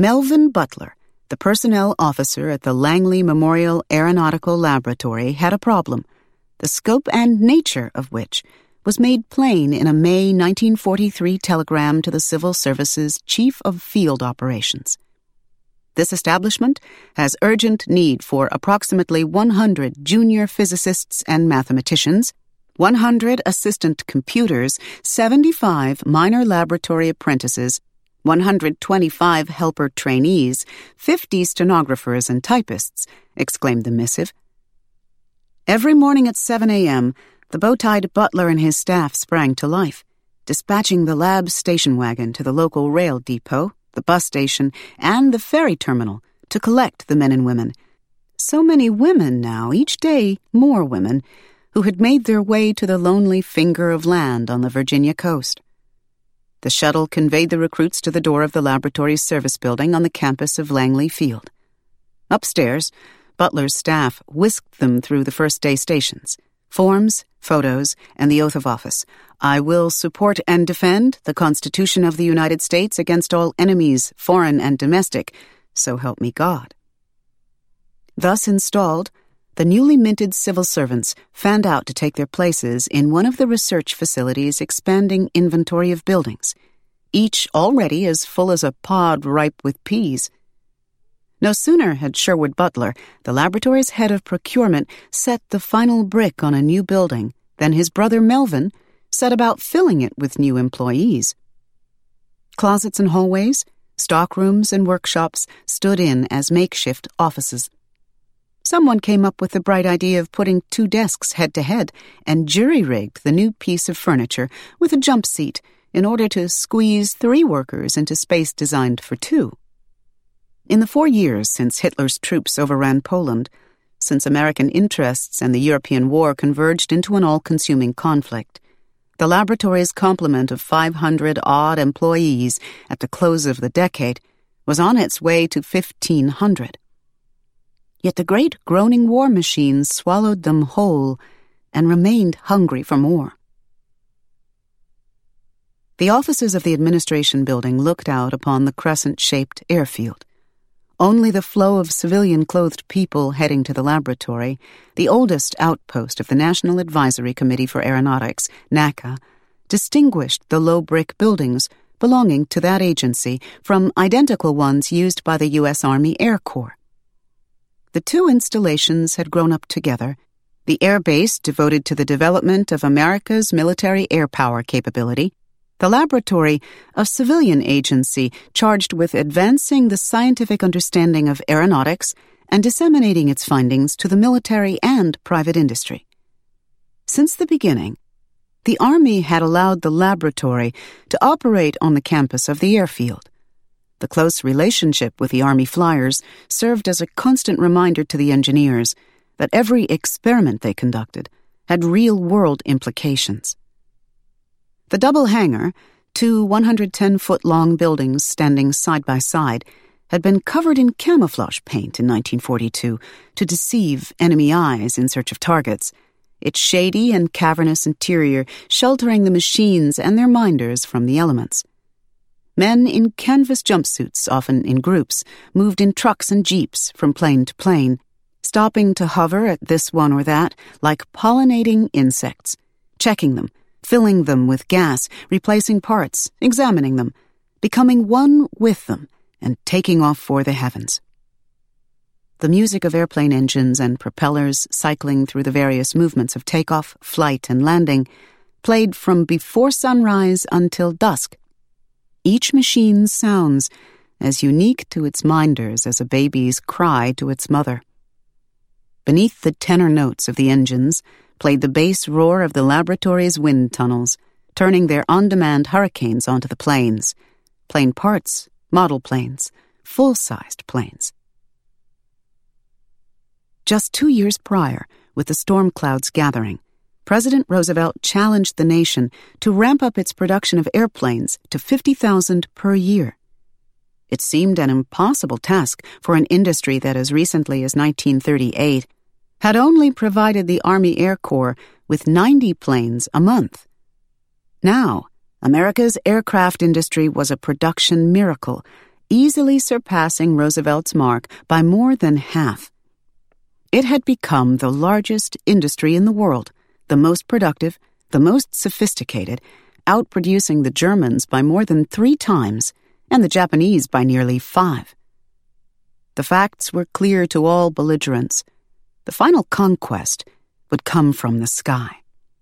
Melvin Butler, the personnel officer at the Langley Memorial Aeronautical Laboratory, had a problem, the scope and nature of which was made plain in a May 1943 telegram to the Civil Service's Chief of Field Operations. This establishment has urgent need for approximately 100 junior physicists and mathematicians, 100 assistant computers, 75 minor laboratory apprentices, 125 helper trainees, 50 stenographers and typists, exclaimed the missive. Every morning at 7 a.m., the bow-tied butler and his staff sprang to life, dispatching the lab station wagon to the local rail depot, the bus station, and the ferry terminal to collect the men and women. So many women now, each day more women, who had made their way to the lonely finger of land on the Virginia coast. The shuttle conveyed the recruits to the door of the laboratory's service building on the campus of Langley Field. Upstairs, Butler's staff whisked them through the first day stations forms, photos, and the oath of office. I will support and defend the Constitution of the United States against all enemies, foreign and domestic, so help me God. Thus installed, the newly minted civil servants fanned out to take their places in one of the research facility's expanding inventory of buildings, each already as full as a pod ripe with peas. No sooner had Sherwood Butler, the laboratory's head of procurement, set the final brick on a new building than his brother Melvin set about filling it with new employees. Closets and hallways, stockrooms and workshops stood in as makeshift offices. Someone came up with the bright idea of putting two desks head to head and jury rigged the new piece of furniture with a jump seat in order to squeeze three workers into space designed for two. In the four years since Hitler's troops overran Poland, since American interests and the European war converged into an all consuming conflict, the laboratory's complement of 500 odd employees at the close of the decade was on its way to 1,500. Yet the great groaning war machines swallowed them whole and remained hungry for more. The offices of the administration building looked out upon the crescent shaped airfield. Only the flow of civilian clothed people heading to the laboratory, the oldest outpost of the National Advisory Committee for Aeronautics, NACA, distinguished the low brick buildings belonging to that agency from identical ones used by the U.S. Army Air Corps. The two installations had grown up together. The air base devoted to the development of America's military air power capability, the laboratory, a civilian agency charged with advancing the scientific understanding of aeronautics and disseminating its findings to the military and private industry. Since the beginning, the Army had allowed the laboratory to operate on the campus of the airfield. The close relationship with the Army flyers served as a constant reminder to the engineers that every experiment they conducted had real world implications. The double hangar, two 110 foot long buildings standing side by side, had been covered in camouflage paint in 1942 to deceive enemy eyes in search of targets, its shady and cavernous interior sheltering the machines and their minders from the elements. Men in canvas jumpsuits, often in groups, moved in trucks and jeeps from plane to plane, stopping to hover at this one or that like pollinating insects, checking them filling them with gas, replacing parts, examining them, becoming one with them, and taking off for the heavens. The music of airplane engines and propellers cycling through the various movements of takeoff, flight, and landing played from before sunrise until dusk. Each machine's sounds as unique to its minders as a baby's cry to its mother. Beneath the tenor notes of the engines, played the bass roar of the laboratory's wind tunnels, turning their on demand hurricanes onto the planes plane parts, model planes, full sized planes. Just two years prior, with the storm clouds gathering, President Roosevelt challenged the nation to ramp up its production of airplanes to 50,000 per year. It seemed an impossible task for an industry that as recently as 1938 had only provided the Army Air Corps with 90 planes a month. Now, America's aircraft industry was a production miracle, easily surpassing Roosevelt's mark by more than half. It had become the largest industry in the world, the most productive, the most sophisticated, outproducing the Germans by more than three times and the Japanese by nearly five. The facts were clear to all belligerents. The final conquest would come from the sky.